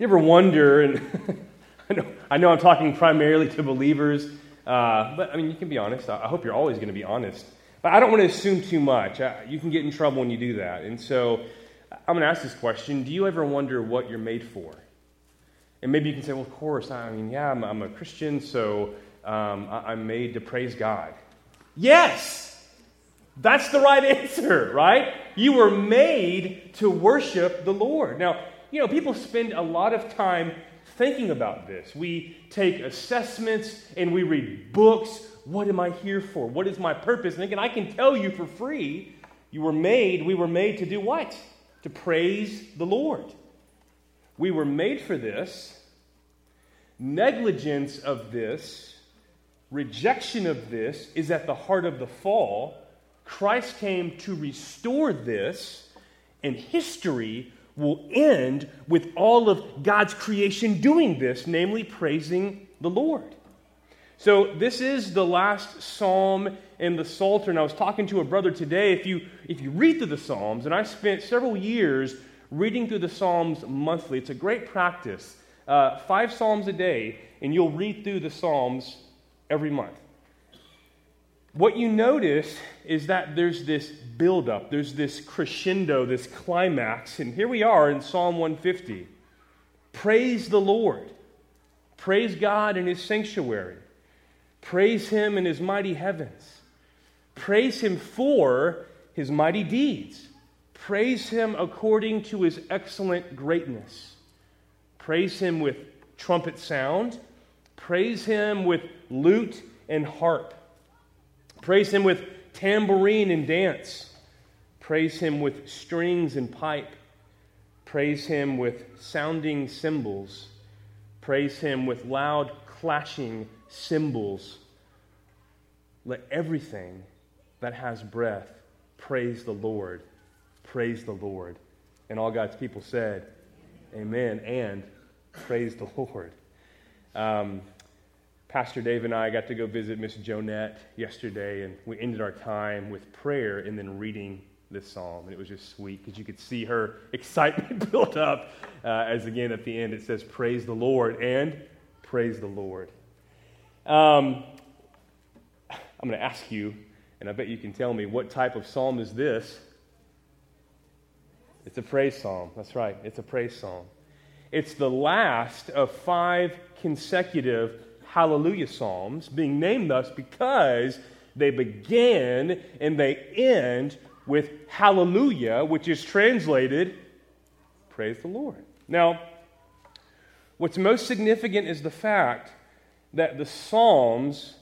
you ever wonder, and I, know, I know I'm talking primarily to believers, uh, but I mean, you can be honest. I, I hope you're always going to be honest. But I don't want to assume too much. Uh, you can get in trouble when you do that. And so I'm going to ask this question Do you ever wonder what you're made for? And maybe you can say, well, of course. I mean, yeah, I'm, I'm a Christian, so um, I, I'm made to praise God. Yes! That's the right answer, right? You were made to worship the Lord. Now, you know, people spend a lot of time thinking about this. We take assessments and we read books. What am I here for? What is my purpose? And again, I can tell you for free, you were made, we were made to do what? To praise the Lord. We were made for this. Negligence of this, rejection of this, is at the heart of the fall. Christ came to restore this, and history will end with all of God's creation doing this, namely praising the Lord. So, this is the last psalm in the Psalter. And I was talking to a brother today. If you, if you read through the Psalms, and I spent several years reading through the Psalms monthly, it's a great practice. Uh, five Psalms a day, and you'll read through the Psalms every month what you notice is that there's this buildup, there's this crescendo, this climax. And here we are in Psalm 150. Praise the Lord. Praise God in his sanctuary. Praise him in his mighty heavens. Praise him for his mighty deeds. Praise him according to his excellent greatness. Praise him with trumpet sound. Praise him with lute and harp. Praise him with tambourine and dance. Praise him with strings and pipe. Praise him with sounding cymbals. Praise him with loud clashing cymbals. Let everything that has breath praise the Lord. Praise the Lord. And all God's people said, Amen. And praise the Lord. Um, Pastor Dave and I got to go visit Miss Jonette yesterday, and we ended our time with prayer and then reading this psalm. And it was just sweet because you could see her excitement built up uh, as, again, at the end it says, Praise the Lord and praise the Lord. Um, I'm going to ask you, and I bet you can tell me, what type of psalm is this? It's a praise psalm. That's right, it's a praise psalm. It's the last of five consecutive hallelujah psalms, being named thus because they begin and they end with hallelujah, which is translated praise the Lord. Now, what's most significant is the fact that the psalms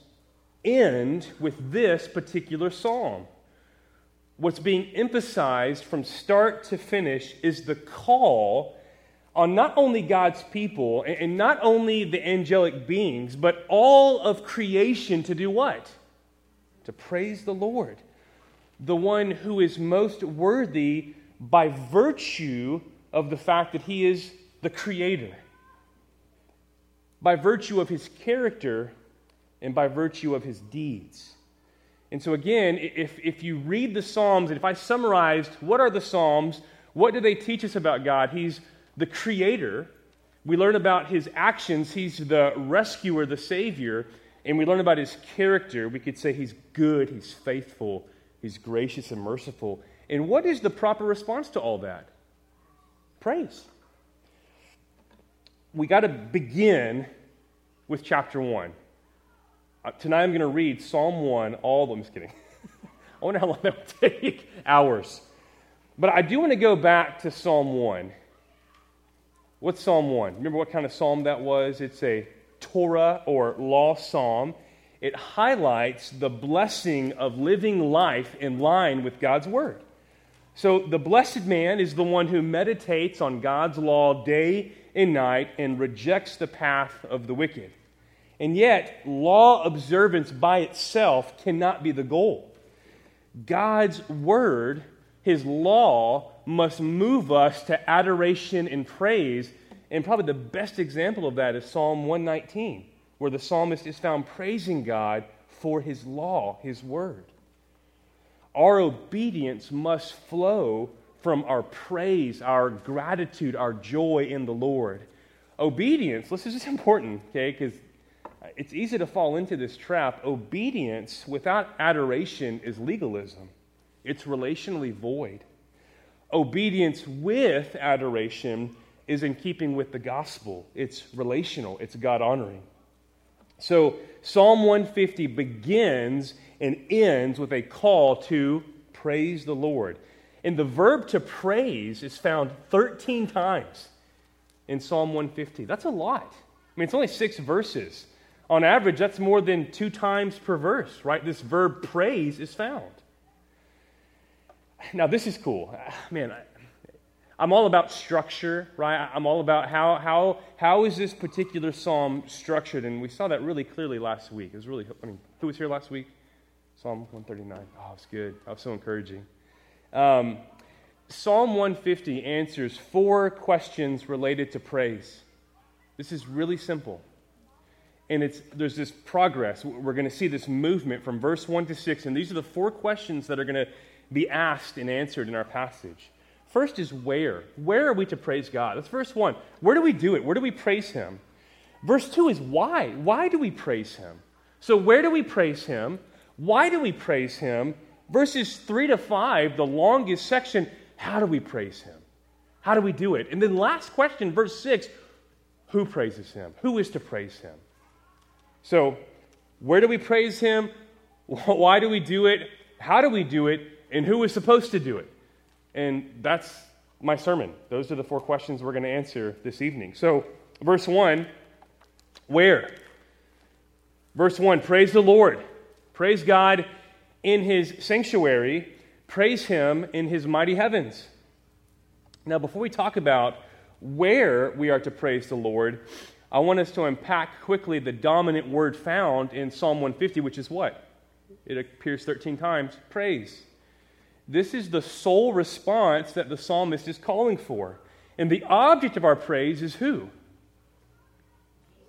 end with this particular psalm. What's being emphasized from start to finish is the call on not only God's people and not only the angelic beings, but all of creation to do what? To praise the Lord, the one who is most worthy by virtue of the fact that he is the creator, by virtue of his character, and by virtue of his deeds. And so, again, if, if you read the Psalms, and if I summarized what are the Psalms, what do they teach us about God? He's the creator. We learn about his actions. He's the rescuer, the savior. And we learn about his character. We could say he's good, he's faithful, he's gracious and merciful. And what is the proper response to all that? Praise. We got to begin with chapter 1. Uh, tonight I'm going to read Psalm 1, all of them. Just kidding. I wonder how long that would take. Hours. But I do want to go back to Psalm 1 What's Psalm 1? Remember what kind of psalm that was? It's a Torah or law psalm. It highlights the blessing of living life in line with God's word. So, the blessed man is the one who meditates on God's law day and night and rejects the path of the wicked. And yet, law observance by itself cannot be the goal. God's word, his law, must move us to adoration and praise. And probably the best example of that is Psalm 119, where the psalmist is found praising God for his law, his word. Our obedience must flow from our praise, our gratitude, our joy in the Lord. obedience, this is important, okay, because it's easy to fall into this trap. Obedience without adoration is legalism, it's relationally void. Obedience with adoration is in keeping with the gospel, it's relational, it's God honoring. So, Psalm 150 begins and ends with a call to praise the Lord. And the verb to praise is found 13 times in Psalm 150. That's a lot. I mean, it's only six verses. On average, that's more than two times per verse, right? This verb praise is found. Now, this is cool. Ah, man, I'm all about structure, right? I'm all about how, how, how is this particular psalm structured? And we saw that really clearly last week. It was really, I mean, who was here last week? Psalm 139. Oh, it's good. That was so encouraging. Um, Psalm 150 answers four questions related to praise. This is really simple. And it's, there's this progress. We're going to see this movement from verse 1 to 6. And these are the four questions that are going to be asked and answered in our passage. First is where. Where are we to praise God? That's verse 1. Where do we do it? Where do we praise Him? Verse 2 is why. Why do we praise Him? So, where do we praise Him? Why do we praise Him? Verses 3 to 5, the longest section, how do we praise Him? How do we do it? And then, last question, verse 6, who praises Him? Who is to praise Him? So, where do we praise Him? Why do we do it? How do we do it? And who is supposed to do it? And that's my sermon. Those are the four questions we're going to answer this evening. So, verse 1 where? Verse 1 Praise the Lord. Praise God in his sanctuary. Praise him in his mighty heavens. Now, before we talk about where we are to praise the Lord, I want us to unpack quickly the dominant word found in Psalm 150, which is what? It appears 13 times praise. This is the sole response that the psalmist is calling for. And the object of our praise is who?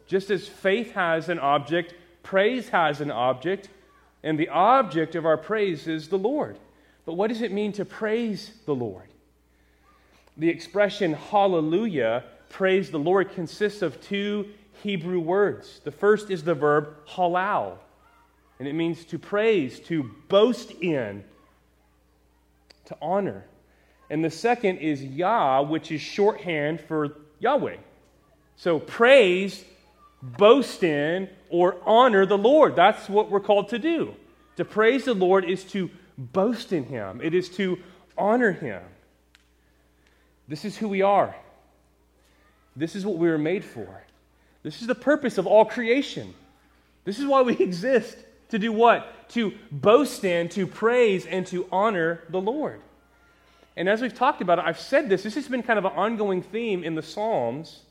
Just as faith has an object, praise has an object, and the object of our praise is the Lord. But what does it mean to praise the Lord? The expression hallelujah, praise the Lord, consists of two Hebrew words. The first is the verb halal, and it means to praise, to boast in, to honor. And the second is Yah, which is shorthand for Yahweh. So praise, boast in, or honor the Lord. That's what we're called to do. To praise the Lord is to boast in Him, it is to honor Him. This is who we are. This is what we were made for. This is the purpose of all creation. This is why we exist. To do what? To boast in, to praise, and to honor the Lord. And as we've talked about, I've said this, this has been kind of an ongoing theme in the Psalms.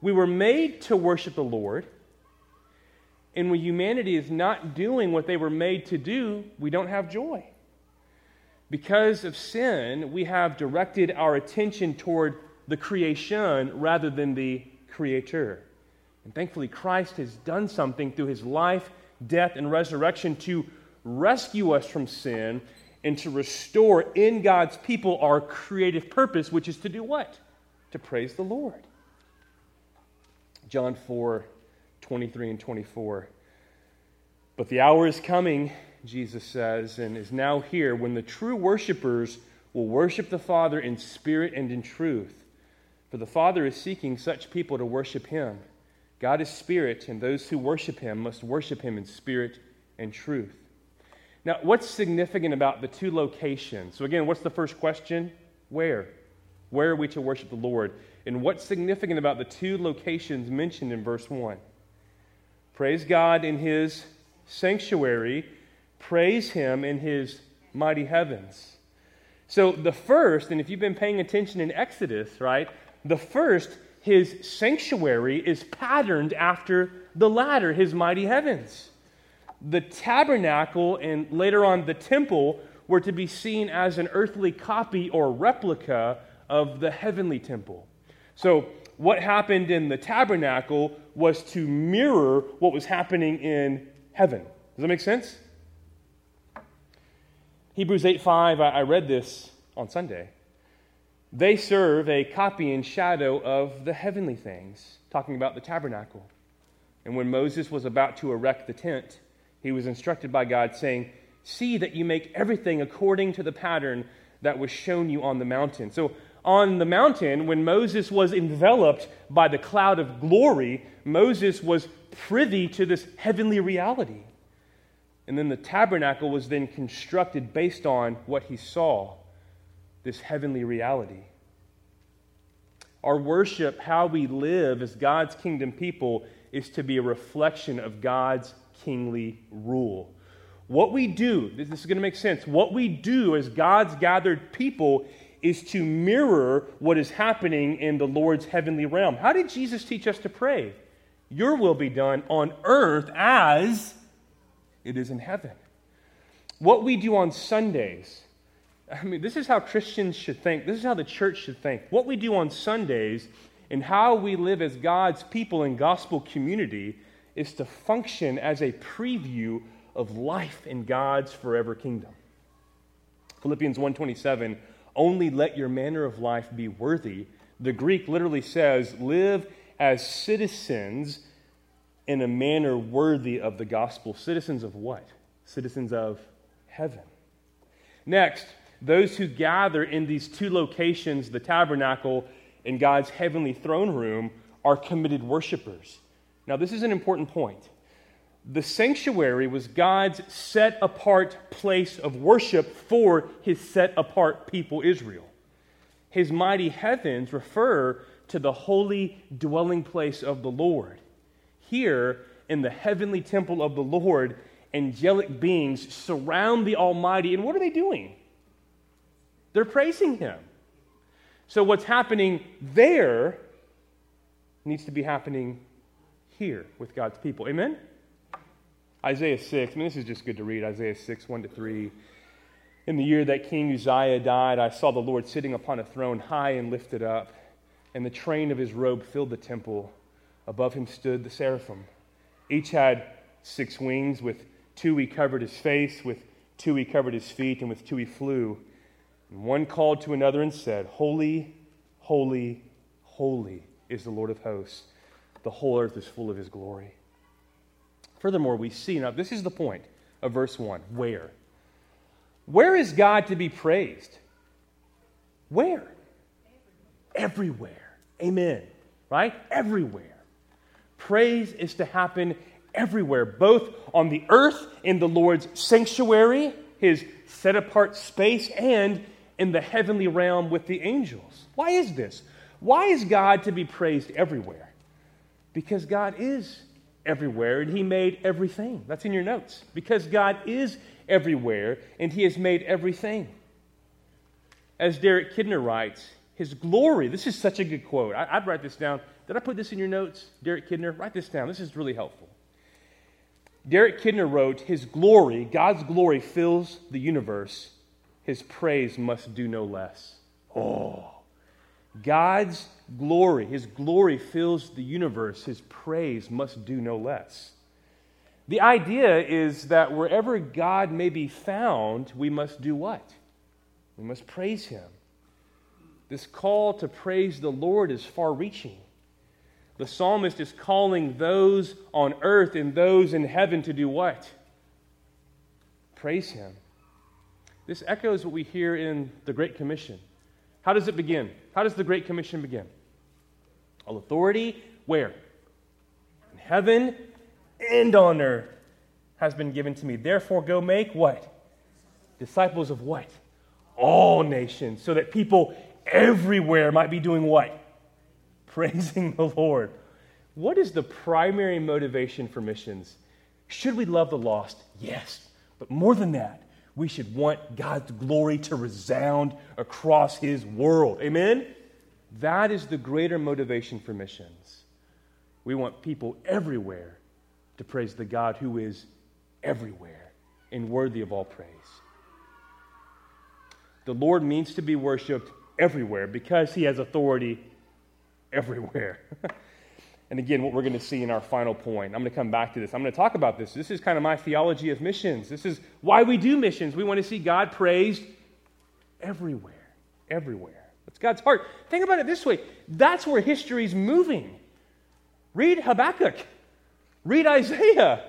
We were made to worship the Lord. And when humanity is not doing what they were made to do, we don't have joy. Because of sin, we have directed our attention toward the creation rather than the creator. And thankfully, Christ has done something through his life, death, and resurrection to rescue us from sin and to restore in God's people our creative purpose, which is to do what? To praise the Lord. John 4 23 and 24. But the hour is coming, Jesus says, and is now here when the true worshipers will worship the Father in spirit and in truth. For the Father is seeking such people to worship him. God is spirit, and those who worship him must worship him in spirit and truth. Now, what's significant about the two locations? So, again, what's the first question? Where? Where are we to worship the Lord? And what's significant about the two locations mentioned in verse 1? Praise God in his sanctuary, praise him in his mighty heavens. So, the first, and if you've been paying attention in Exodus, right, the first, his sanctuary, is patterned after the latter, his mighty heavens. The tabernacle and later on the temple were to be seen as an earthly copy or replica of the heavenly temple. So, what happened in the tabernacle was to mirror what was happening in heaven. Does that make sense? Hebrews 8 5, I read this on Sunday. They serve a copy and shadow of the heavenly things, talking about the tabernacle. And when Moses was about to erect the tent, he was instructed by God, saying, See that you make everything according to the pattern that was shown you on the mountain. So, on the mountain, when Moses was enveloped by the cloud of glory, Moses was privy to this heavenly reality. And then the tabernacle was then constructed based on what he saw this heavenly reality. Our worship, how we live as God's kingdom people, is to be a reflection of God's kingly rule. What we do, this is going to make sense, what we do as God's gathered people is to mirror what is happening in the Lord's heavenly realm. How did Jesus teach us to pray? Your will be done on earth as it is in heaven. What we do on Sundays, I mean, this is how Christians should think. This is how the church should think. What we do on Sundays and how we live as God's people in gospel community is to function as a preview of life in God's forever kingdom. Philippians 1:27 only let your manner of life be worthy. The Greek literally says live as citizens in a manner worthy of the gospel. Citizens of what? Citizens of heaven. Next, those who gather in these two locations, the tabernacle and God's heavenly throne room, are committed worshipers. Now, this is an important point. The sanctuary was God's set apart place of worship for his set apart people, Israel. His mighty heavens refer to the holy dwelling place of the Lord. Here, in the heavenly temple of the Lord, angelic beings surround the Almighty. And what are they doing? They're praising Him. So, what's happening there needs to be happening here with God's people. Amen? Isaiah 6, I mean, this is just good to read. Isaiah 6, 1 to 3. In the year that King Uzziah died, I saw the Lord sitting upon a throne high and lifted up, and the train of his robe filled the temple. Above him stood the seraphim. Each had six wings. With two he covered his face, with two he covered his feet, and with two he flew. And one called to another and said, Holy, holy, holy is the Lord of hosts. The whole earth is full of his glory. Furthermore, we see, now this is the point of verse 1 where? Where is God to be praised? Where? Everywhere. Amen. Right? Everywhere. Praise is to happen everywhere, both on the earth in the Lord's sanctuary, his set apart space, and in the heavenly realm with the angels. Why is this? Why is God to be praised everywhere? Because God is everywhere and he made everything. That's in your notes. Because God is everywhere and he has made everything. As Derek Kidner writes, his glory, this is such a good quote. I, would write this down. Did I put this in your notes, Derek Kidner? Write this down. This is really helpful. Derek Kidner wrote, His glory, God's glory, fills the universe. His praise must do no less. Oh. God's glory, His glory fills the universe. His praise must do no less. The idea is that wherever God may be found, we must do what? We must praise Him. This call to praise the Lord is far reaching. The psalmist is calling those on earth and those in heaven to do what? Praise Him. This echoes what we hear in the Great Commission. How does it begin? How does the Great Commission begin? All authority, where? In heaven and on earth has been given to me. Therefore, go make what? Disciples of what? All nations, so that people everywhere might be doing what? praising the Lord. What is the primary motivation for missions? Should we love the lost? Yes. But more than that, we should want God's glory to resound across his world. Amen? That is the greater motivation for missions. We want people everywhere to praise the God who is everywhere and worthy of all praise. The Lord means to be worshiped everywhere because he has authority everywhere. and again, what we're going to see in our final point, I'm going to come back to this. I'm going to talk about this. This is kind of my theology of missions. This is why we do missions. We want to see God praised everywhere. Everywhere. That's God's heart. Think about it this way that's where history's moving. Read Habakkuk, read Isaiah.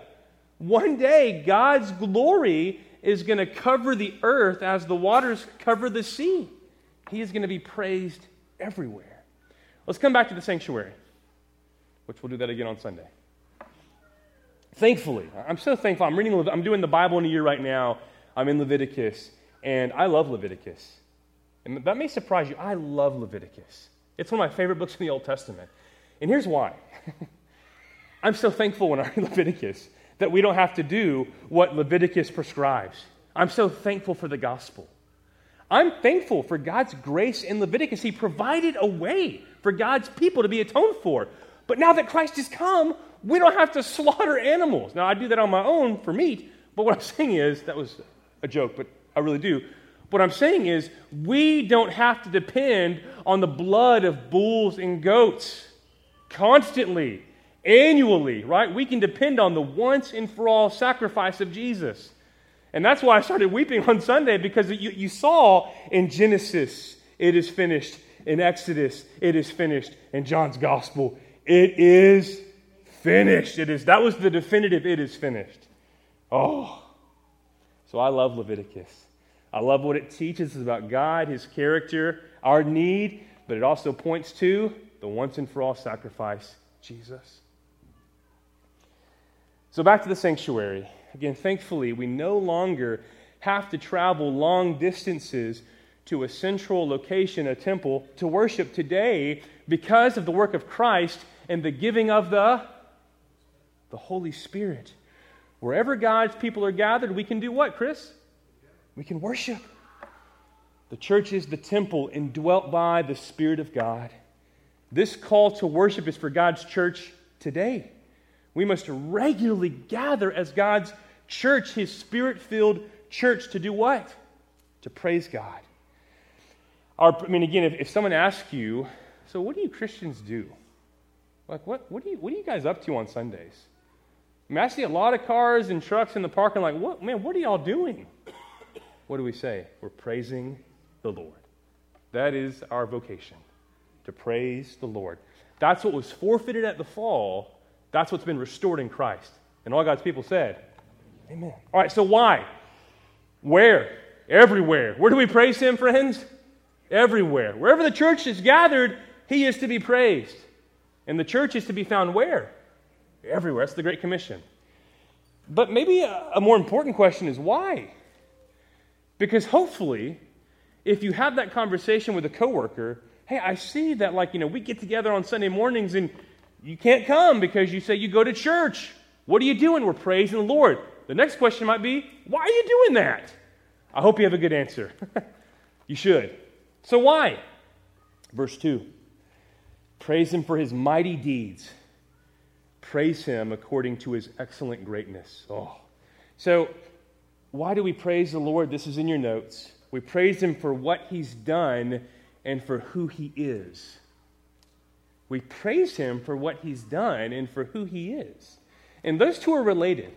One day, God's glory is going to cover the earth as the waters cover the sea. He is going to be praised everywhere. Let's come back to the sanctuary, which we'll do that again on Sunday. Thankfully, I'm so thankful. I'm reading, I'm doing the Bible in a year right now. I'm in Leviticus, and I love Leviticus. And that may surprise you. I love Leviticus. It's one of my favorite books in the Old Testament. And here's why. I'm so thankful when I read Leviticus that we don't have to do what Leviticus prescribes. I'm so thankful for the gospel. I'm thankful for God's grace in Leviticus. He provided a way for God's people to be atoned for. But now that Christ has come, we don't have to slaughter animals. Now, I do that on my own for meat, but what I'm saying is that was a joke, but I really do. What I'm saying is we don't have to depend on the blood of bulls and goats constantly, annually, right? We can depend on the once and for all sacrifice of Jesus. And that's why I started weeping on Sunday because you, you saw in Genesis, it is finished. In Exodus, it is finished. In John's gospel, it is finished. It is that was the definitive it is finished. Oh. So I love Leviticus. I love what it teaches about God, his character, our need, but it also points to the once and for all sacrifice, Jesus. So back to the sanctuary. Again, thankfully, we no longer have to travel long distances to a central location, a temple, to worship today because of the work of Christ and the giving of the, the Holy Spirit. Wherever God's people are gathered, we can do what, Chris? We can worship. The church is the temple indwelt by the Spirit of God. This call to worship is for God's church today. We must regularly gather as God's church, His Spirit filled church, to do what? To praise God. Our, I mean, again, if, if someone asks you, so what do you Christians do? Like, what, what, do you, what are you guys up to on Sundays? I mean, I see a lot of cars and trucks in the parking lot. What, man, what are y'all doing? What do we say? We're praising the Lord. That is our vocation, to praise the Lord. That's what was forfeited at the fall. That's what's been restored in Christ. And all God's people said, Amen. All right, so why? Where? Everywhere. Where do we praise Him, friends? Everywhere. Wherever the church is gathered, He is to be praised. And the church is to be found where? Everywhere. That's the Great Commission. But maybe a, a more important question is why? Because hopefully, if you have that conversation with a coworker, hey, I see that, like, you know, we get together on Sunday mornings and you can't come because you say you go to church. What are you doing? We're praising the Lord. The next question might be, why are you doing that? I hope you have a good answer. you should. So, why? Verse 2 Praise him for his mighty deeds. Praise him according to his excellent greatness. Oh. So, why do we praise the Lord? This is in your notes. We praise him for what he's done and for who he is. We praise him for what he's done and for who he is. And those two are related.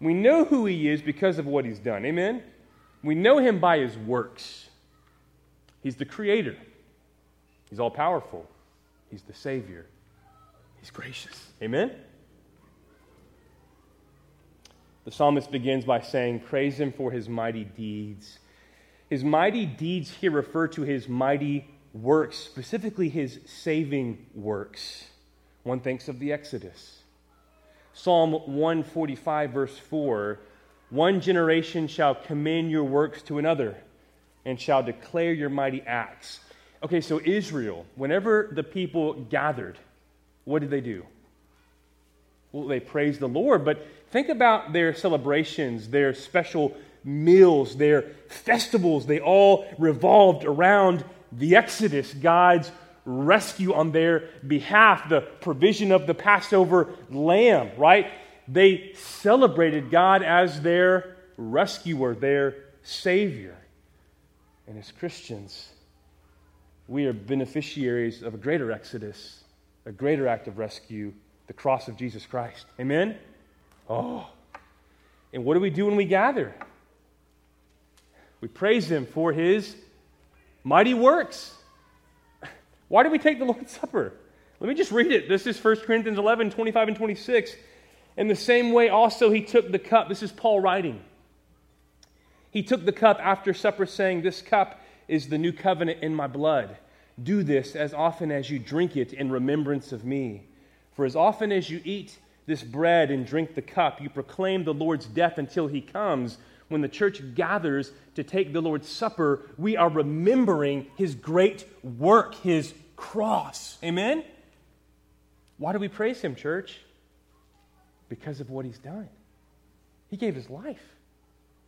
We know who he is because of what he's done. Amen? We know him by his works. He's the creator, he's all powerful, he's the savior, he's gracious. Amen? The psalmist begins by saying, Praise him for his mighty deeds. His mighty deeds here refer to his mighty works, specifically his saving works. One thinks of the Exodus. Psalm 145, verse 4 One generation shall commend your works to another and shall declare your mighty acts. Okay, so Israel, whenever the people gathered, what did they do? Well, they praised the Lord, but Think about their celebrations, their special meals, their festivals. They all revolved around the Exodus, God's rescue on their behalf, the provision of the Passover lamb, right? They celebrated God as their rescuer, their Savior. And as Christians, we are beneficiaries of a greater Exodus, a greater act of rescue, the cross of Jesus Christ. Amen? Oh. And what do we do when we gather? We praise Him for His Mighty works. Why do we take the Lord's Supper? Let me just read it. This is 1 Corinthians 11, 25 and 26. In the same way, also, he took the cup. This is Paul writing. He took the cup after supper, saying, This cup is the new covenant in my blood. Do this as often as you drink it in remembrance of me. For as often as you eat this bread and drink the cup, you proclaim the Lord's death until he comes. When the church gathers to take the Lord's Supper, we are remembering his great work, his cross. Amen? Why do we praise him, church? Because of what he's done. He gave his life,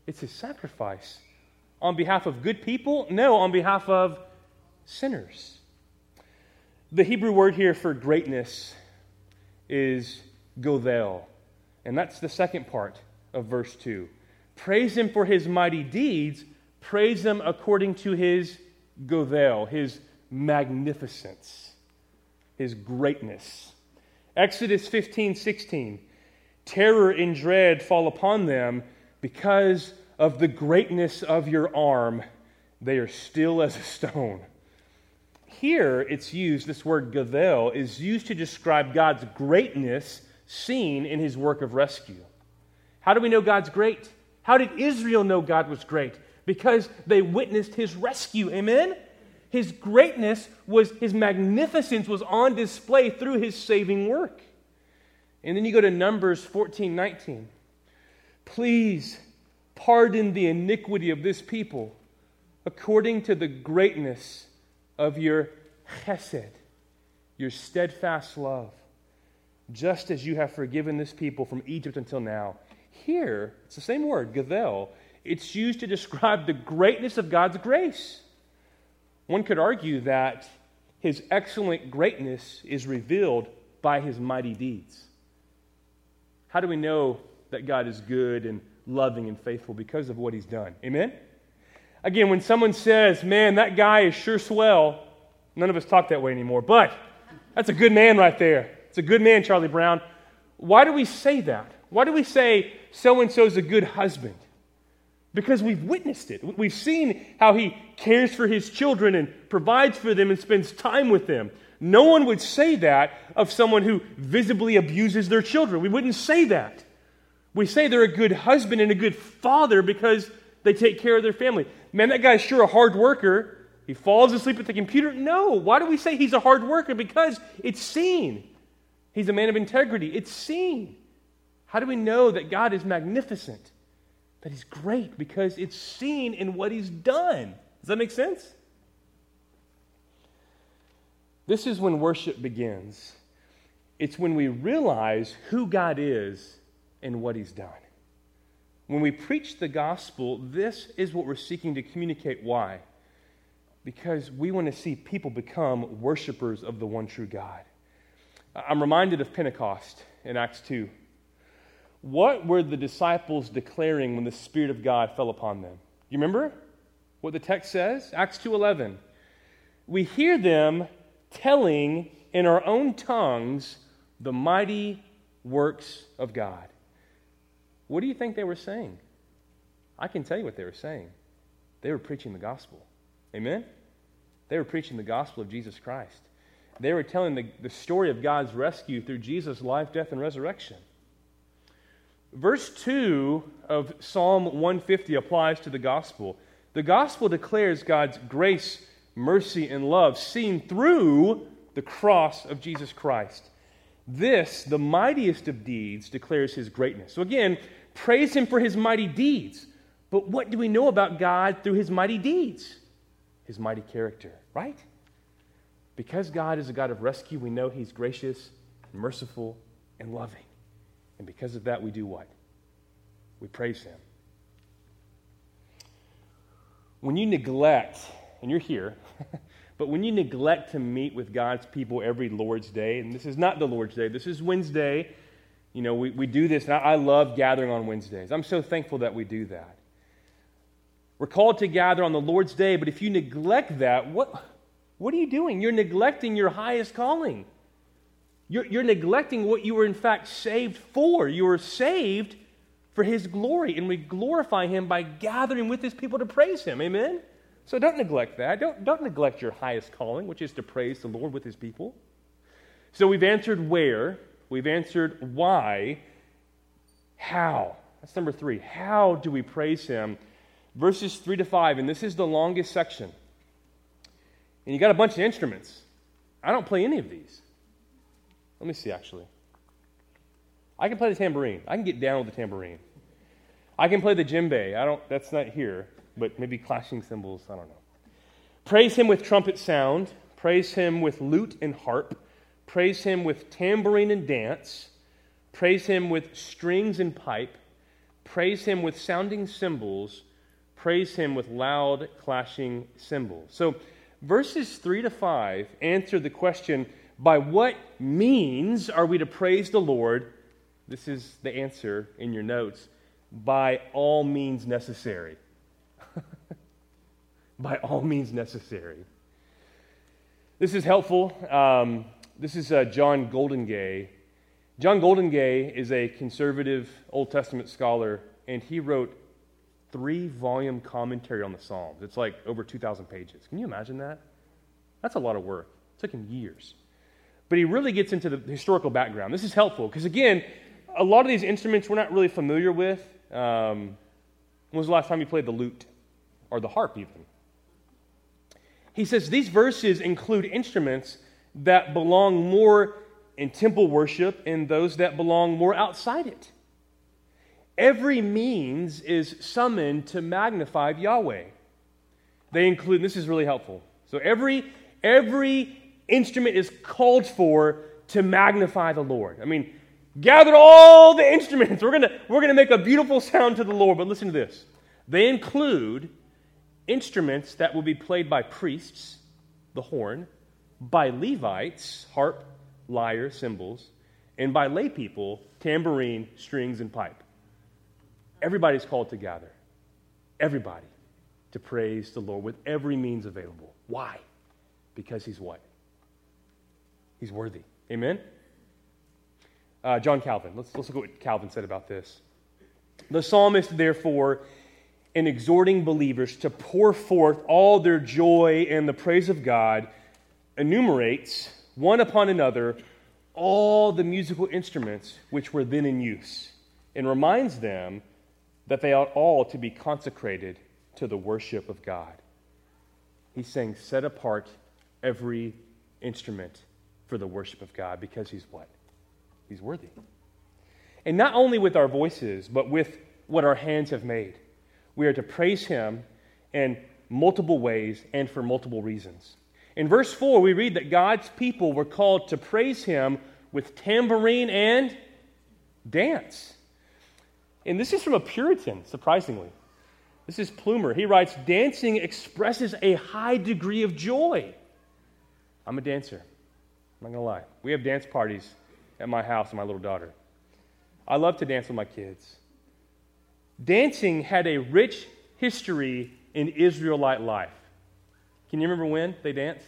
it's his sacrifice. On behalf of good people? No, on behalf of sinners. The Hebrew word here for greatness is Godel. And that's the second part of verse 2. Praise him for his mighty deeds, praise him according to his Godel, his magnificence, his greatness. Exodus 15 16. Terror and dread fall upon them because of the greatness of your arm. They are still as a stone. Here it's used, this word Godel is used to describe God's greatness seen in his work of rescue. How do we know God's great? How did Israel know God was great? Because they witnessed his rescue. Amen? His greatness was, his magnificence was on display through his saving work. And then you go to Numbers 14 19. Please pardon the iniquity of this people according to the greatness of your chesed, your steadfast love just as you have forgiven this people from Egypt until now. Here, it's the same word, Godel. It's used to describe the greatness of God's grace. One could argue that his excellent greatness is revealed by his mighty deeds. How do we know that God is good and loving and faithful? Because of what he's done. Amen? Again, when someone says, man, that guy is sure swell, none of us talk that way anymore, but that's a good man right there. It's a good man, Charlie Brown. Why do we say that? Why do we say so and so is a good husband? Because we've witnessed it. We've seen how he cares for his children and provides for them and spends time with them. No one would say that of someone who visibly abuses their children. We wouldn't say that. We say they're a good husband and a good father because they take care of their family. Man, that guy's sure a hard worker. He falls asleep at the computer. No. Why do we say he's a hard worker? Because it's seen. He's a man of integrity. It's seen. How do we know that God is magnificent? That He's great? Because it's seen in what He's done. Does that make sense? This is when worship begins. It's when we realize who God is and what He's done. When we preach the gospel, this is what we're seeking to communicate. Why? Because we want to see people become worshipers of the one true God. I'm reminded of Pentecost in Acts 2. What were the disciples declaring when the Spirit of God fell upon them? You remember what the text says? Acts 2:11. We hear them telling in our own tongues the mighty works of God. What do you think they were saying? I can tell you what they were saying. They were preaching the gospel. Amen? They were preaching the gospel of Jesus Christ. They were telling the, the story of God's rescue through Jesus' life, death, and resurrection. Verse 2 of Psalm 150 applies to the gospel. The gospel declares God's grace, mercy, and love seen through the cross of Jesus Christ. This, the mightiest of deeds, declares his greatness. So again, praise him for his mighty deeds. But what do we know about God through his mighty deeds? His mighty character, right? Because God is a God of rescue, we know He's gracious, merciful, and loving. And because of that, we do what? We praise Him. When you neglect, and you're here, but when you neglect to meet with God's people every Lord's Day, and this is not the Lord's Day, this is Wednesday. You know, we, we do this, and I, I love gathering on Wednesdays. I'm so thankful that we do that. We're called to gather on the Lord's Day, but if you neglect that, what, what are you doing? You're neglecting your highest calling. You're, you're, neglecting what you were, in fact, saved for. You were saved for His glory, and we glorify Him by gathering with His people to praise Him. Amen? So don't neglect that. Don't, don't neglect your highest calling, which is to praise the Lord with his people. So we've answered where, we've answered why, how. That's number three. How do we praise him? Verses three to five, and this is the longest section. And you got a bunch of instruments. I don't play any of these. Let me see, actually. I can play the tambourine. I can get down with the tambourine. I can play the djembe. I don't, that's not here but maybe clashing cymbals, I don't know. Praise him with trumpet sound, praise him with lute and harp, praise him with tambourine and dance, praise him with strings and pipe, praise him with sounding cymbals, praise him with loud clashing cymbals. So, verses 3 to 5 answer the question by what means are we to praise the Lord? This is the answer in your notes by all means necessary by all means necessary. This is helpful. Um, this is uh, John Goldingay. John Goldingay is a conservative Old Testament scholar, and he wrote three volume commentary on the Psalms. It's like over 2,000 pages. Can you imagine that? That's a lot of work. It took him years. But he really gets into the historical background. This is helpful because, again, a lot of these instruments we're not really familiar with. Um, when was the last time you played the lute or the harp, even? He says these verses include instruments that belong more in temple worship and those that belong more outside it. Every means is summoned to magnify Yahweh. They include, this is really helpful. So every, every instrument is called for to magnify the Lord. I mean, gather all the instruments. We're going we're going to make a beautiful sound to the Lord. But listen to this they include instruments that will be played by priests, the horn, by Levites, harp, lyre, cymbals, and by lay people, tambourine, strings, and pipe. Everybody's called to gather. Everybody to praise the Lord with every means available. Why? Because he's what? He's worthy. Amen? Uh, John Calvin. Let's, let's look at what Calvin said about this. The psalmist, therefore, in exhorting believers to pour forth all their joy and the praise of God, enumerates one upon another all the musical instruments which were then in use, and reminds them that they ought all to be consecrated to the worship of God. He's saying, set apart every instrument for the worship of God because he's what? He's worthy. And not only with our voices, but with what our hands have made we are to praise him in multiple ways and for multiple reasons. In verse 4, we read that God's people were called to praise him with tambourine and dance. And this is from a Puritan, surprisingly. This is Plumer. He writes Dancing expresses a high degree of joy. I'm a dancer. I'm not going to lie. We have dance parties at my house with my little daughter. I love to dance with my kids. Dancing had a rich history in Israelite life. Can you remember when they danced?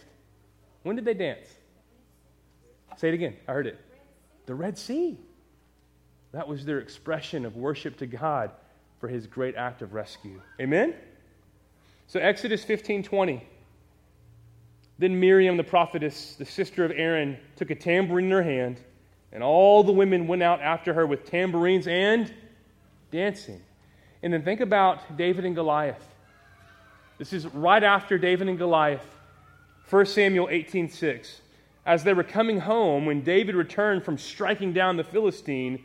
When did they dance? Say it again. I heard it. The Red Sea. That was their expression of worship to God for his great act of rescue. Amen? So Exodus 15 20. Then Miriam, the prophetess, the sister of Aaron, took a tambourine in her hand, and all the women went out after her with tambourines and dancing. And then think about David and Goliath. This is right after David and Goliath. 1 Samuel 18:6. As they were coming home, when David returned from striking down the Philistine,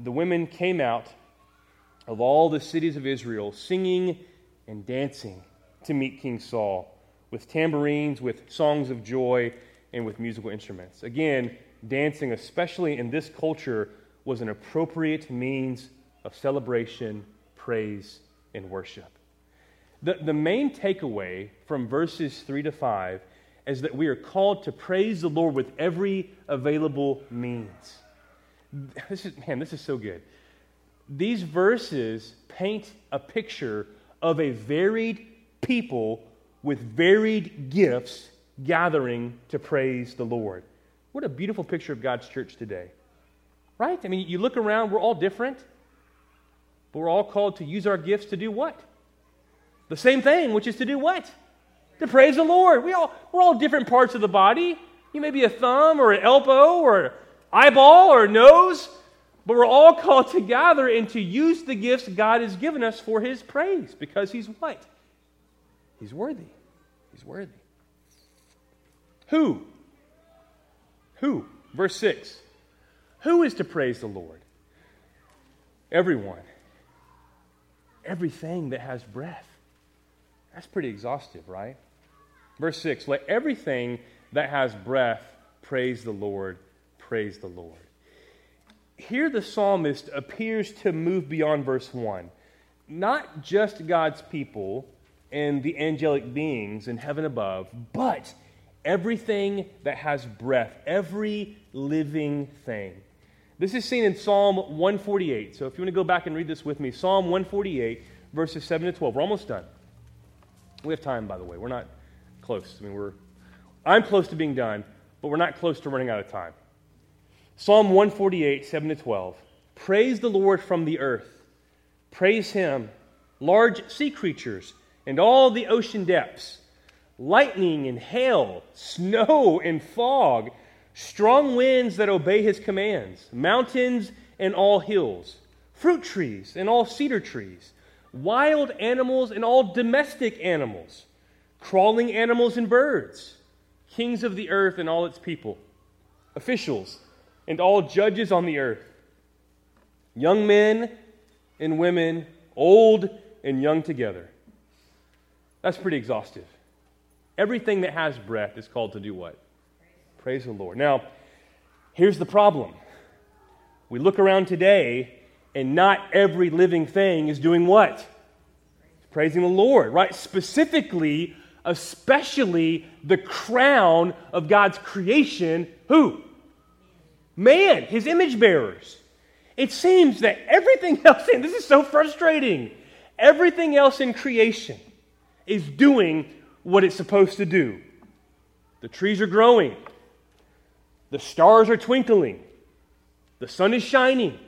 the women came out of all the cities of Israel, singing and dancing to meet King Saul, with tambourines, with songs of joy, and with musical instruments. Again, dancing, especially in this culture, was an appropriate means of celebration praise and worship. The, the main takeaway from verses 3 to 5 is that we are called to praise the Lord with every available means. This is, man, this is so good. These verses paint a picture of a varied people with varied gifts gathering to praise the Lord. What a beautiful picture of God's church today. Right? I mean, you look around, we're all different. But we're all called to use our gifts to do what? The same thing, which is to do what? to praise the Lord. We all, we're all different parts of the body. You may be a thumb or an elbow or an eyeball or a nose, but we're all called to gather and to use the gifts God has given us for His praise because He's what? He's worthy. He's worthy. Who? Who? Verse 6. Who is to praise the Lord? Everyone. Everything that has breath. That's pretty exhaustive, right? Verse 6 Let everything that has breath praise the Lord, praise the Lord. Here, the psalmist appears to move beyond verse 1. Not just God's people and the angelic beings in heaven above, but everything that has breath, every living thing. This is seen in Psalm 148. So if you want to go back and read this with me, Psalm 148, verses 7 to 12. We're almost done. We have time, by the way. We're not close. I mean, we're, I'm close to being done, but we're not close to running out of time. Psalm 148, 7 to 12. Praise the Lord from the earth. Praise him, large sea creatures and all the ocean depths, lightning and hail, snow and fog, strong winds that obey his commands, mountains and all hills, fruit trees and all cedar trees, wild animals and all domestic animals, crawling animals and birds, kings of the earth and all its people, officials and all judges on the earth, young men and women, old and young together. That's pretty exhaustive. Everything that has breath is called to do what? Praise the Lord. Now, here's the problem. We look around today, and not every living thing is doing what? Praising the Lord, right? Specifically, especially the crown of God's creation, who? Man, his image bearers. It seems that everything else, in this is so frustrating, everything else in creation is doing what it's supposed to do. The trees are growing, the stars are twinkling, the sun is shining,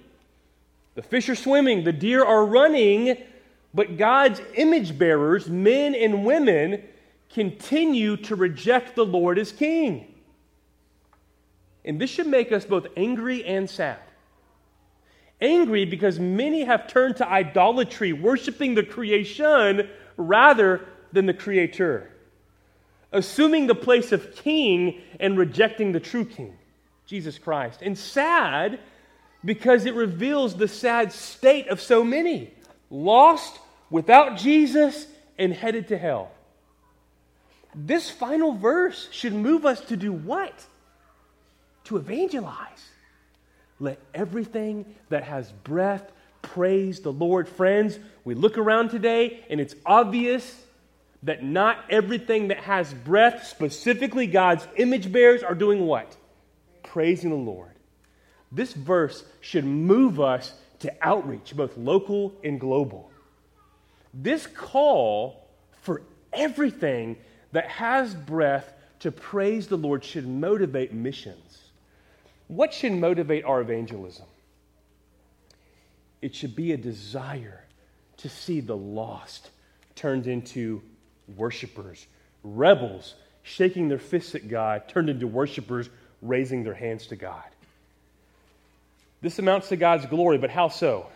the fish are swimming, the deer are running, but God's image bearers, men and women, continue to reject the Lord as king. And this should make us both angry and sad. Angry because many have turned to idolatry, worshiping the creation rather than the Creator, assuming the place of king and rejecting the true king, Jesus Christ. And sad because it reveals the sad state of so many lost without Jesus and headed to hell. This final verse should move us to do what? To evangelize. Let everything that has breath praise the Lord. Friends, we look around today and it's obvious that not everything that has breath, specifically God's image bearers, are doing what? Praising the Lord. This verse should move us to outreach, both local and global. This call for everything that has breath to praise the Lord should motivate missions. What should motivate our evangelism? It should be a desire to see the lost turned into worshipers, rebels shaking their fists at God turned into worshipers raising their hands to God. This amounts to God's glory, but how so?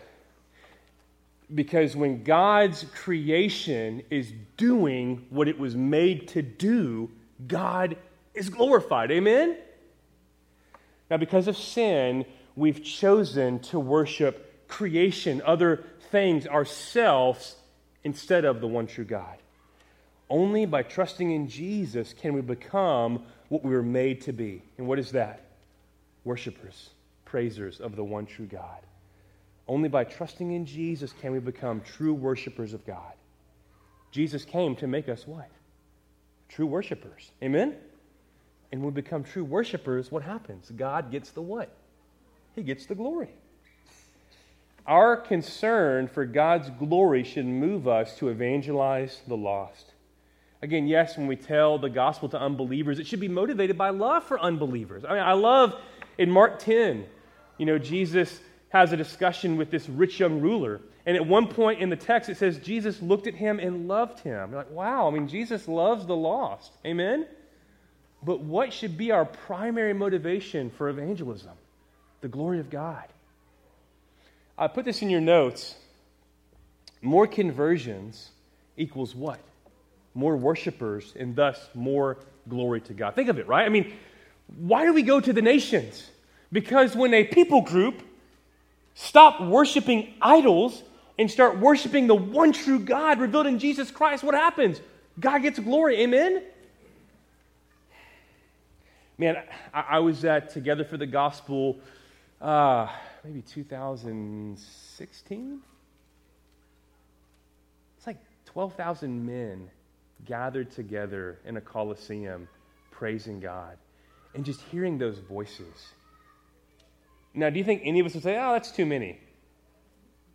Because when God's creation is doing what it was made to do, God is glorified. Amen? Now, because of sin, we've chosen to worship creation, other things, ourselves, instead of the one true God. Only by trusting in Jesus can we become what we were made to be. And what is that? Worshippers, praisers of the one true God. Only by trusting in Jesus can we become true worshipers of God. Jesus came to make us what? True worshipers. Amen? And when we become true worshipers, what happens? God gets the what? He gets the glory. Our concern for God's glory should move us to evangelize the lost. Again, yes, when we tell the gospel to unbelievers, it should be motivated by love for unbelievers. I mean, I love in Mark 10, you know, Jesus has a discussion with this rich young ruler. And at one point in the text, it says Jesus looked at him and loved him. You're like, wow, I mean, Jesus loves the lost. Amen? But what should be our primary motivation for evangelism? The glory of God. I put this in your notes. More conversions equals what? More worshipers, and thus more glory to God. Think of it, right? I mean, why do we go to the nations? Because when a people group stop worshiping idols and start worshiping the one true God revealed in Jesus Christ, what happens? God gets glory. Amen? Man, I, I was at Together for the Gospel uh, maybe 2016. It's like 12,000 men gathered together in a coliseum praising God and just hearing those voices. Now, do you think any of us would say, oh, that's too many?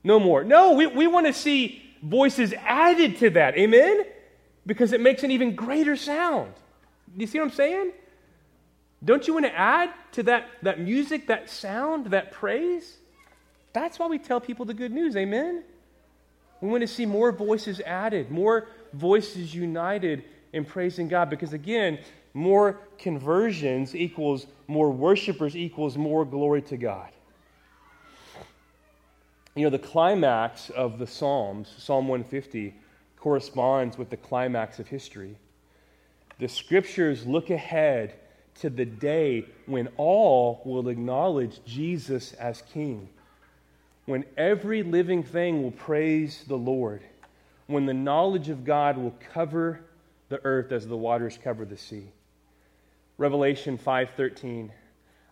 No more. No, we, we want to see voices added to that. Amen? Because it makes an even greater sound. Do you see what I'm saying? Don't you want to add to that, that music, that sound, that praise? That's why we tell people the good news. Amen? We want to see more voices added, more voices united in praising God. Because again, more conversions equals more worshipers equals more glory to God. You know, the climax of the Psalms, Psalm 150, corresponds with the climax of history. The scriptures look ahead to the day when all will acknowledge Jesus as King, when every living thing will praise the Lord, when the knowledge of God will cover the earth as the waters cover the sea. Revelation 5:13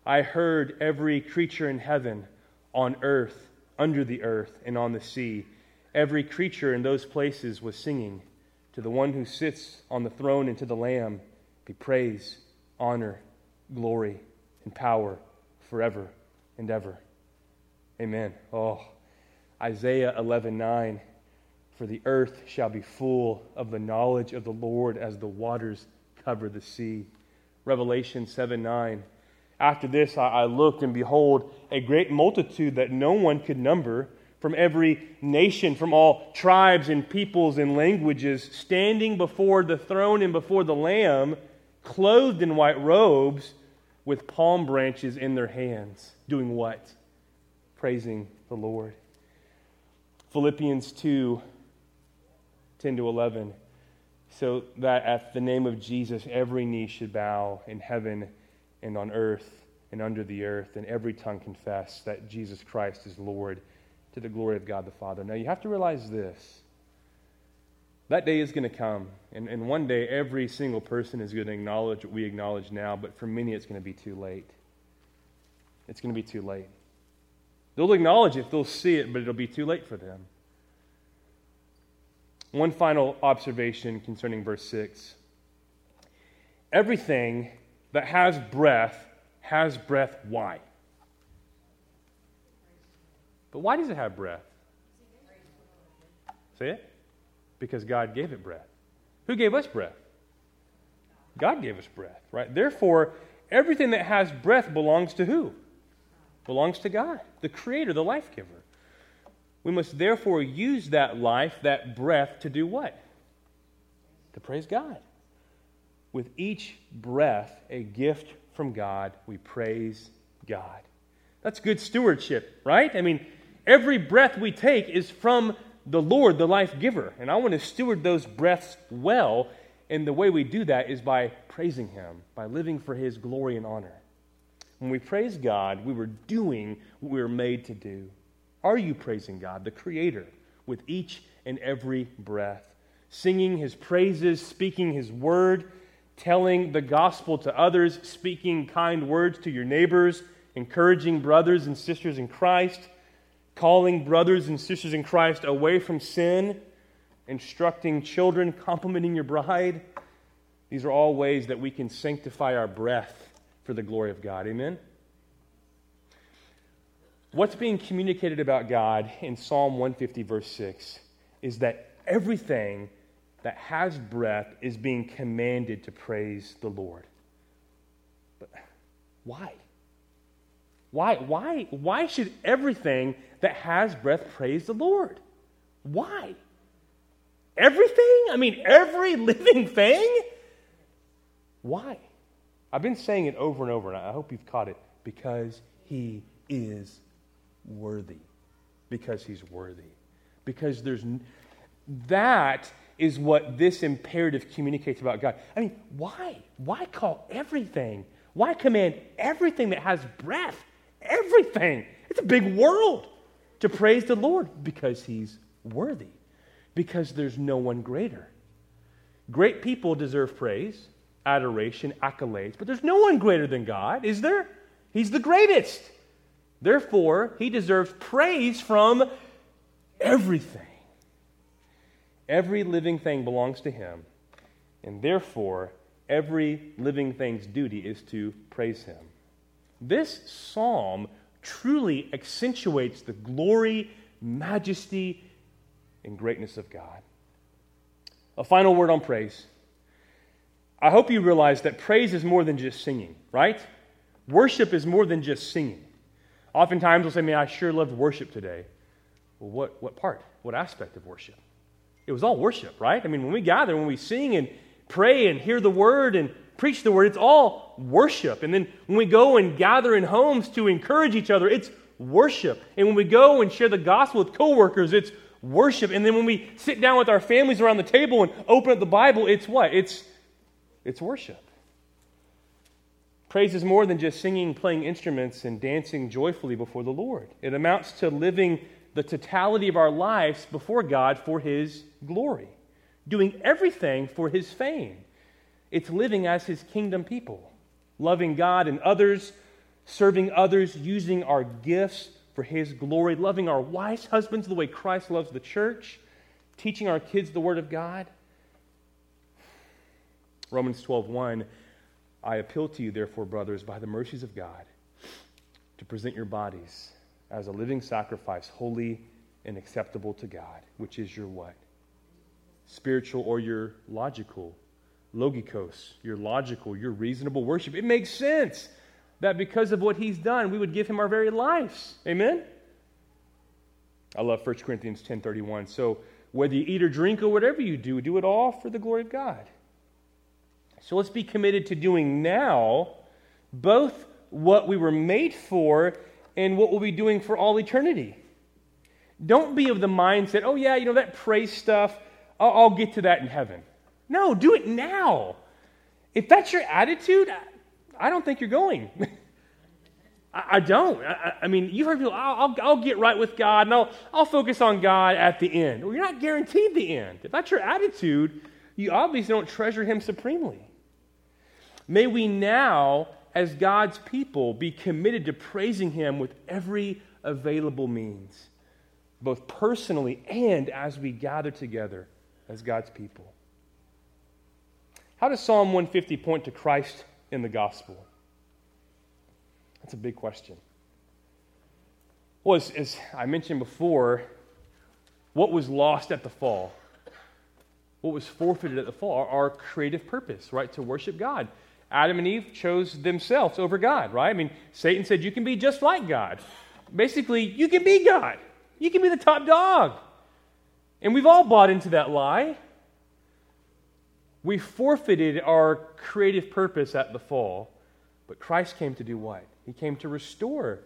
I heard every creature in heaven, on earth, under the earth, and on the sea. Every creature in those places was singing to the one who sits on the throne and to the Lamb be praise, honor, glory, and power forever and ever. Amen. Oh, Isaiah 11:9 For the earth shall be full of the knowledge of the Lord as the waters cover the sea. Revelation 7 9. After this, I, looked, and behold, a great multitude that no one could number from every nation, from all tribes and peoples and languages, standing before the throne and before the Lamb, clothed in white robes, with palm branches in their hands. Doing what? Praising the Lord. Philippians 2 10 to 11 so that at the name of Jesus, every knee should bow in heaven and on earth and under the earth, and every tongue confess that Jesus Christ is Lord to the glory of God the Father. Now, you have to realize this. That day is going to come, and, and one day every single person is going to acknowledge what we acknowledge now, but for many it's going to be too late. It's going to be too late. They'll acknowledge it, they'll see it, but it'll be too late for them. One final observation concerning verse 6. Everything that has breath has breath. Why? But why does it have breath? Say it? Because God gave it breath. Who gave us breath? God gave us breath, right? Therefore, everything that has breath belongs to who? Belongs to God, the Creator, the life giver. We must therefore use that life, that breath, to do what? To praise God. With each breath, a gift from God, we praise God. That's good stewardship, right? I mean, every breath we take is from the Lord, the life giver. And I want to steward those breaths well. And the way we do that is by praising Him, by living for His glory and honor. When we praise God, we were doing what we were made to do. Are you praising God, the Creator, with each and every breath? Singing His praises, speaking His word, telling the gospel to others, speaking kind words to your neighbors, encouraging brothers and sisters in Christ, calling brothers and sisters in Christ away from sin, instructing children, complimenting your bride. These are all ways that we can sanctify our breath for the glory of God. Amen? What's being communicated about God in Psalm 150, verse 6, is that everything that has breath is being commanded to praise the Lord. But why? Why, why, why should everything that has breath praise the Lord? Why? Everything? I mean, every living thing? Why? I've been saying it over and over, and I hope you've caught it. Because he is worthy. Because he's worthy. Because there's that is what this imperative communicates about God. I mean, why? Why call everything? Why command everything that has breath? Everything. It's a big world to praise the Lord because he's worthy. Because there's no one greater. Great people deserve praise, adoration, accolades, but there's no one greater than God, is there? He's the greatest. Therefore, he deserves praise from everything. Every living thing belongs to him, and therefore, every living thing's duty is to praise him. This psalm truly accentuates the glory, majesty, and greatness of God. A final word on praise. I hope you realize that praise is more than just singing, right? Worship is more than just singing. Oftentimes we'll say, Man, I sure loved worship today. Well, what, what part? What aspect of worship? It was all worship, right? I mean, when we gather, when we sing and pray and hear the word and preach the word, it's all worship. And then when we go and gather in homes to encourage each other, it's worship. And when we go and share the gospel with coworkers, it's worship. And then when we sit down with our families around the table and open up the Bible, it's what? It's it's worship. Praise is more than just singing, playing instruments, and dancing joyfully before the Lord. It amounts to living the totality of our lives before God for His glory, doing everything for His fame. It's living as His kingdom people, loving God and others, serving others, using our gifts for His glory, loving our wives, husbands the way Christ loves the church, teaching our kids the Word of God. Romans 12:1 I appeal to you therefore brothers by the mercies of God to present your bodies as a living sacrifice, holy and acceptable to God, which is your what? Spiritual or your logical, logikos, your logical, your reasonable worship. It makes sense that because of what he's done, we would give him our very lives. Amen? I love 1 Corinthians 10:31. So whether you eat or drink or whatever you do, do it all for the glory of God. So let's be committed to doing now both what we were made for and what we'll be doing for all eternity. Don't be of the mindset, oh, yeah, you know, that praise stuff, I'll, I'll get to that in heaven. No, do it now. If that's your attitude, I don't think you're going. I, I, don't. I, I, mean, you've heard people, I'll, I'll, I'll, get right with God and I'll, I'll focus on God at the end. Well, you're not guaranteed the end. If that's your attitude, you obviously don't treasure Him supremely. May we now as God's people, be committed to praising Him with every available means, both personally and as we gather together as God's people. How does Psalm 150 point to Christ in the gospel? That's a big question. Well, as, as I mentioned before, what was lost at the fall? What was forfeited at the fall? Our, our creative purpose, right? To worship God. Adam and Eve chose themselves over God, right? I mean, Satan said, You can be just like God. Basically, you can be God, you can be the top dog. And we've all bought into that lie. We forfeited our creative purpose at the fall, but Christ came to do what? He came to restore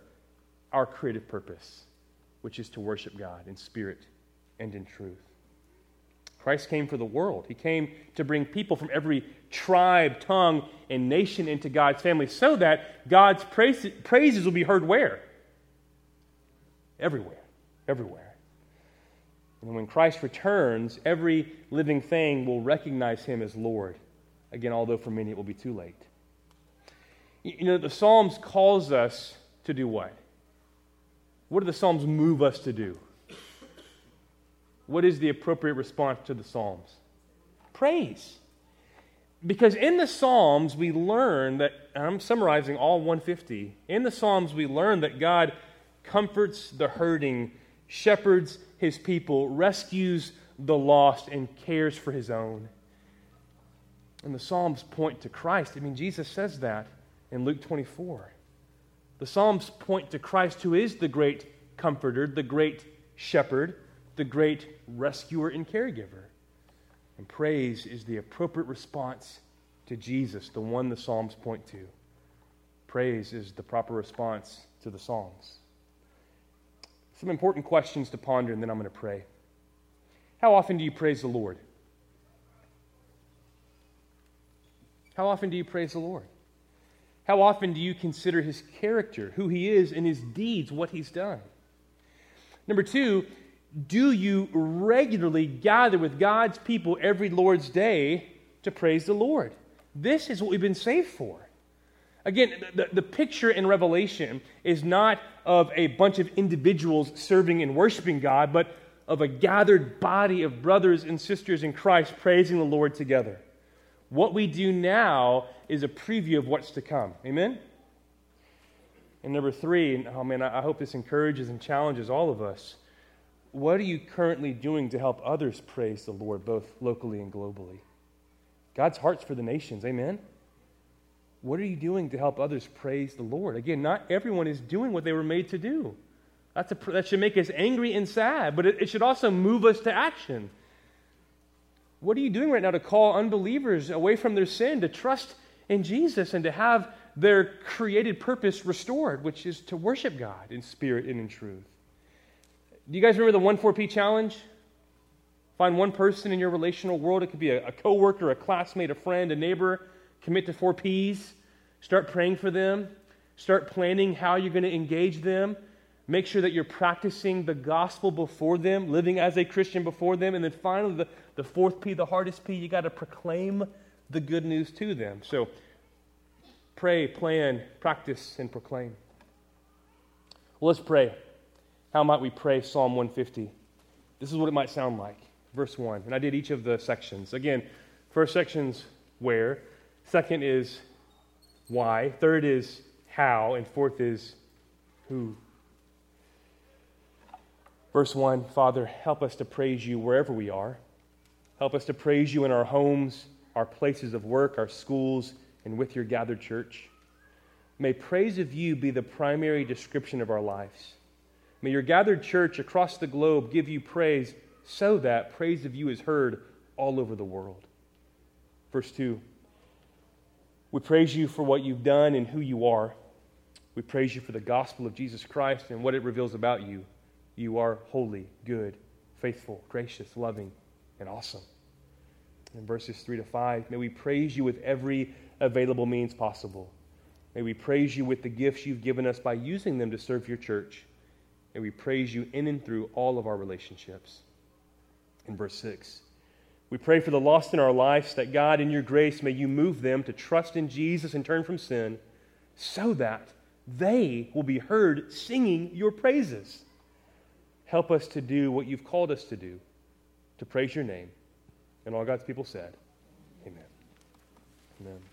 our creative purpose, which is to worship God in spirit and in truth. Christ came for the world. He came to bring people from every tribe, tongue, and nation into God's family so that God's praises will be heard where? Everywhere. Everywhere. And when Christ returns, every living thing will recognize him as Lord. Again, although for many it will be too late. You know, the Psalms calls us to do what? What do the Psalms move us to do? What is the appropriate response to the Psalms? Praise. Because in the Psalms, we learn that, I'm summarizing all 150. In the Psalms, we learn that God comforts the hurting, shepherds his people, rescues the lost, and cares for his own. And the Psalms point to Christ. I mean, Jesus says that in Luke 24. The Psalms point to Christ, who is the great comforter, the great shepherd, the great rescuer and caregiver. And praise is the appropriate response to Jesus, the one the Psalms point to. Praise is the proper response to the songs. Some important questions to ponder, and then I'm going to pray. How often do you praise the Lord? How often do you praise the Lord? How often do you consider his character, who he is, and his deeds, what he's done? Number two, do you regularly gather with God's people every Lord's day to praise the Lord? This is what we've been saved for. Again, the, the picture in Revelation is not of a bunch of individuals serving and worshiping God, but of a gathered body of brothers and sisters in Christ praising the Lord together. What we do now is a preview of what's to come. Amen? And number three, oh man, I hope this encourages and challenges all of us. What are you currently doing to help others praise the Lord, both locally and globally? God's heart's for the nations. Amen? What are you doing to help others praise the Lord? Again, not everyone is doing what they were made to do. That's a, that should make us angry and sad, but it, it should also move us to action. What are you doing right now to call unbelievers away from their sin, to trust in Jesus, and to have their created purpose restored, which is to worship God in spirit and in truth? Do you guys remember the 1 4P challenge? Find one person in your relational world. It could be a, a coworker, a classmate, a friend, a neighbor. Commit to four P's. Start praying for them. Start planning how you're going to engage them. Make sure that you're practicing the gospel before them, living as a Christian before them. And then finally, the, the fourth P, the hardest P, you got to proclaim the good news to them. So pray, plan, practice, and proclaim. Well, let's pray. How might we pray Psalm 150? This is what it might sound like. Verse 1. And I did each of the sections. Again, first section's where, second is why, third is how, and fourth is who. Verse 1 Father, help us to praise you wherever we are. Help us to praise you in our homes, our places of work, our schools, and with your gathered church. May praise of you be the primary description of our lives. May your gathered church across the globe give you praise so that praise of you is heard all over the world. Verse 2 We praise you for what you've done and who you are. We praise you for the gospel of Jesus Christ and what it reveals about you. You are holy, good, faithful, gracious, loving, and awesome. In verses 3 to 5, may we praise you with every available means possible. May we praise you with the gifts you've given us by using them to serve your church. May we praise you in and through all of our relationships. In verse 6, we pray for the lost in our lives that God, in your grace, may you move them to trust in Jesus and turn from sin so that they will be heard singing your praises. Help us to do what you've called us to do, to praise your name. And all God's people said, Amen. Amen.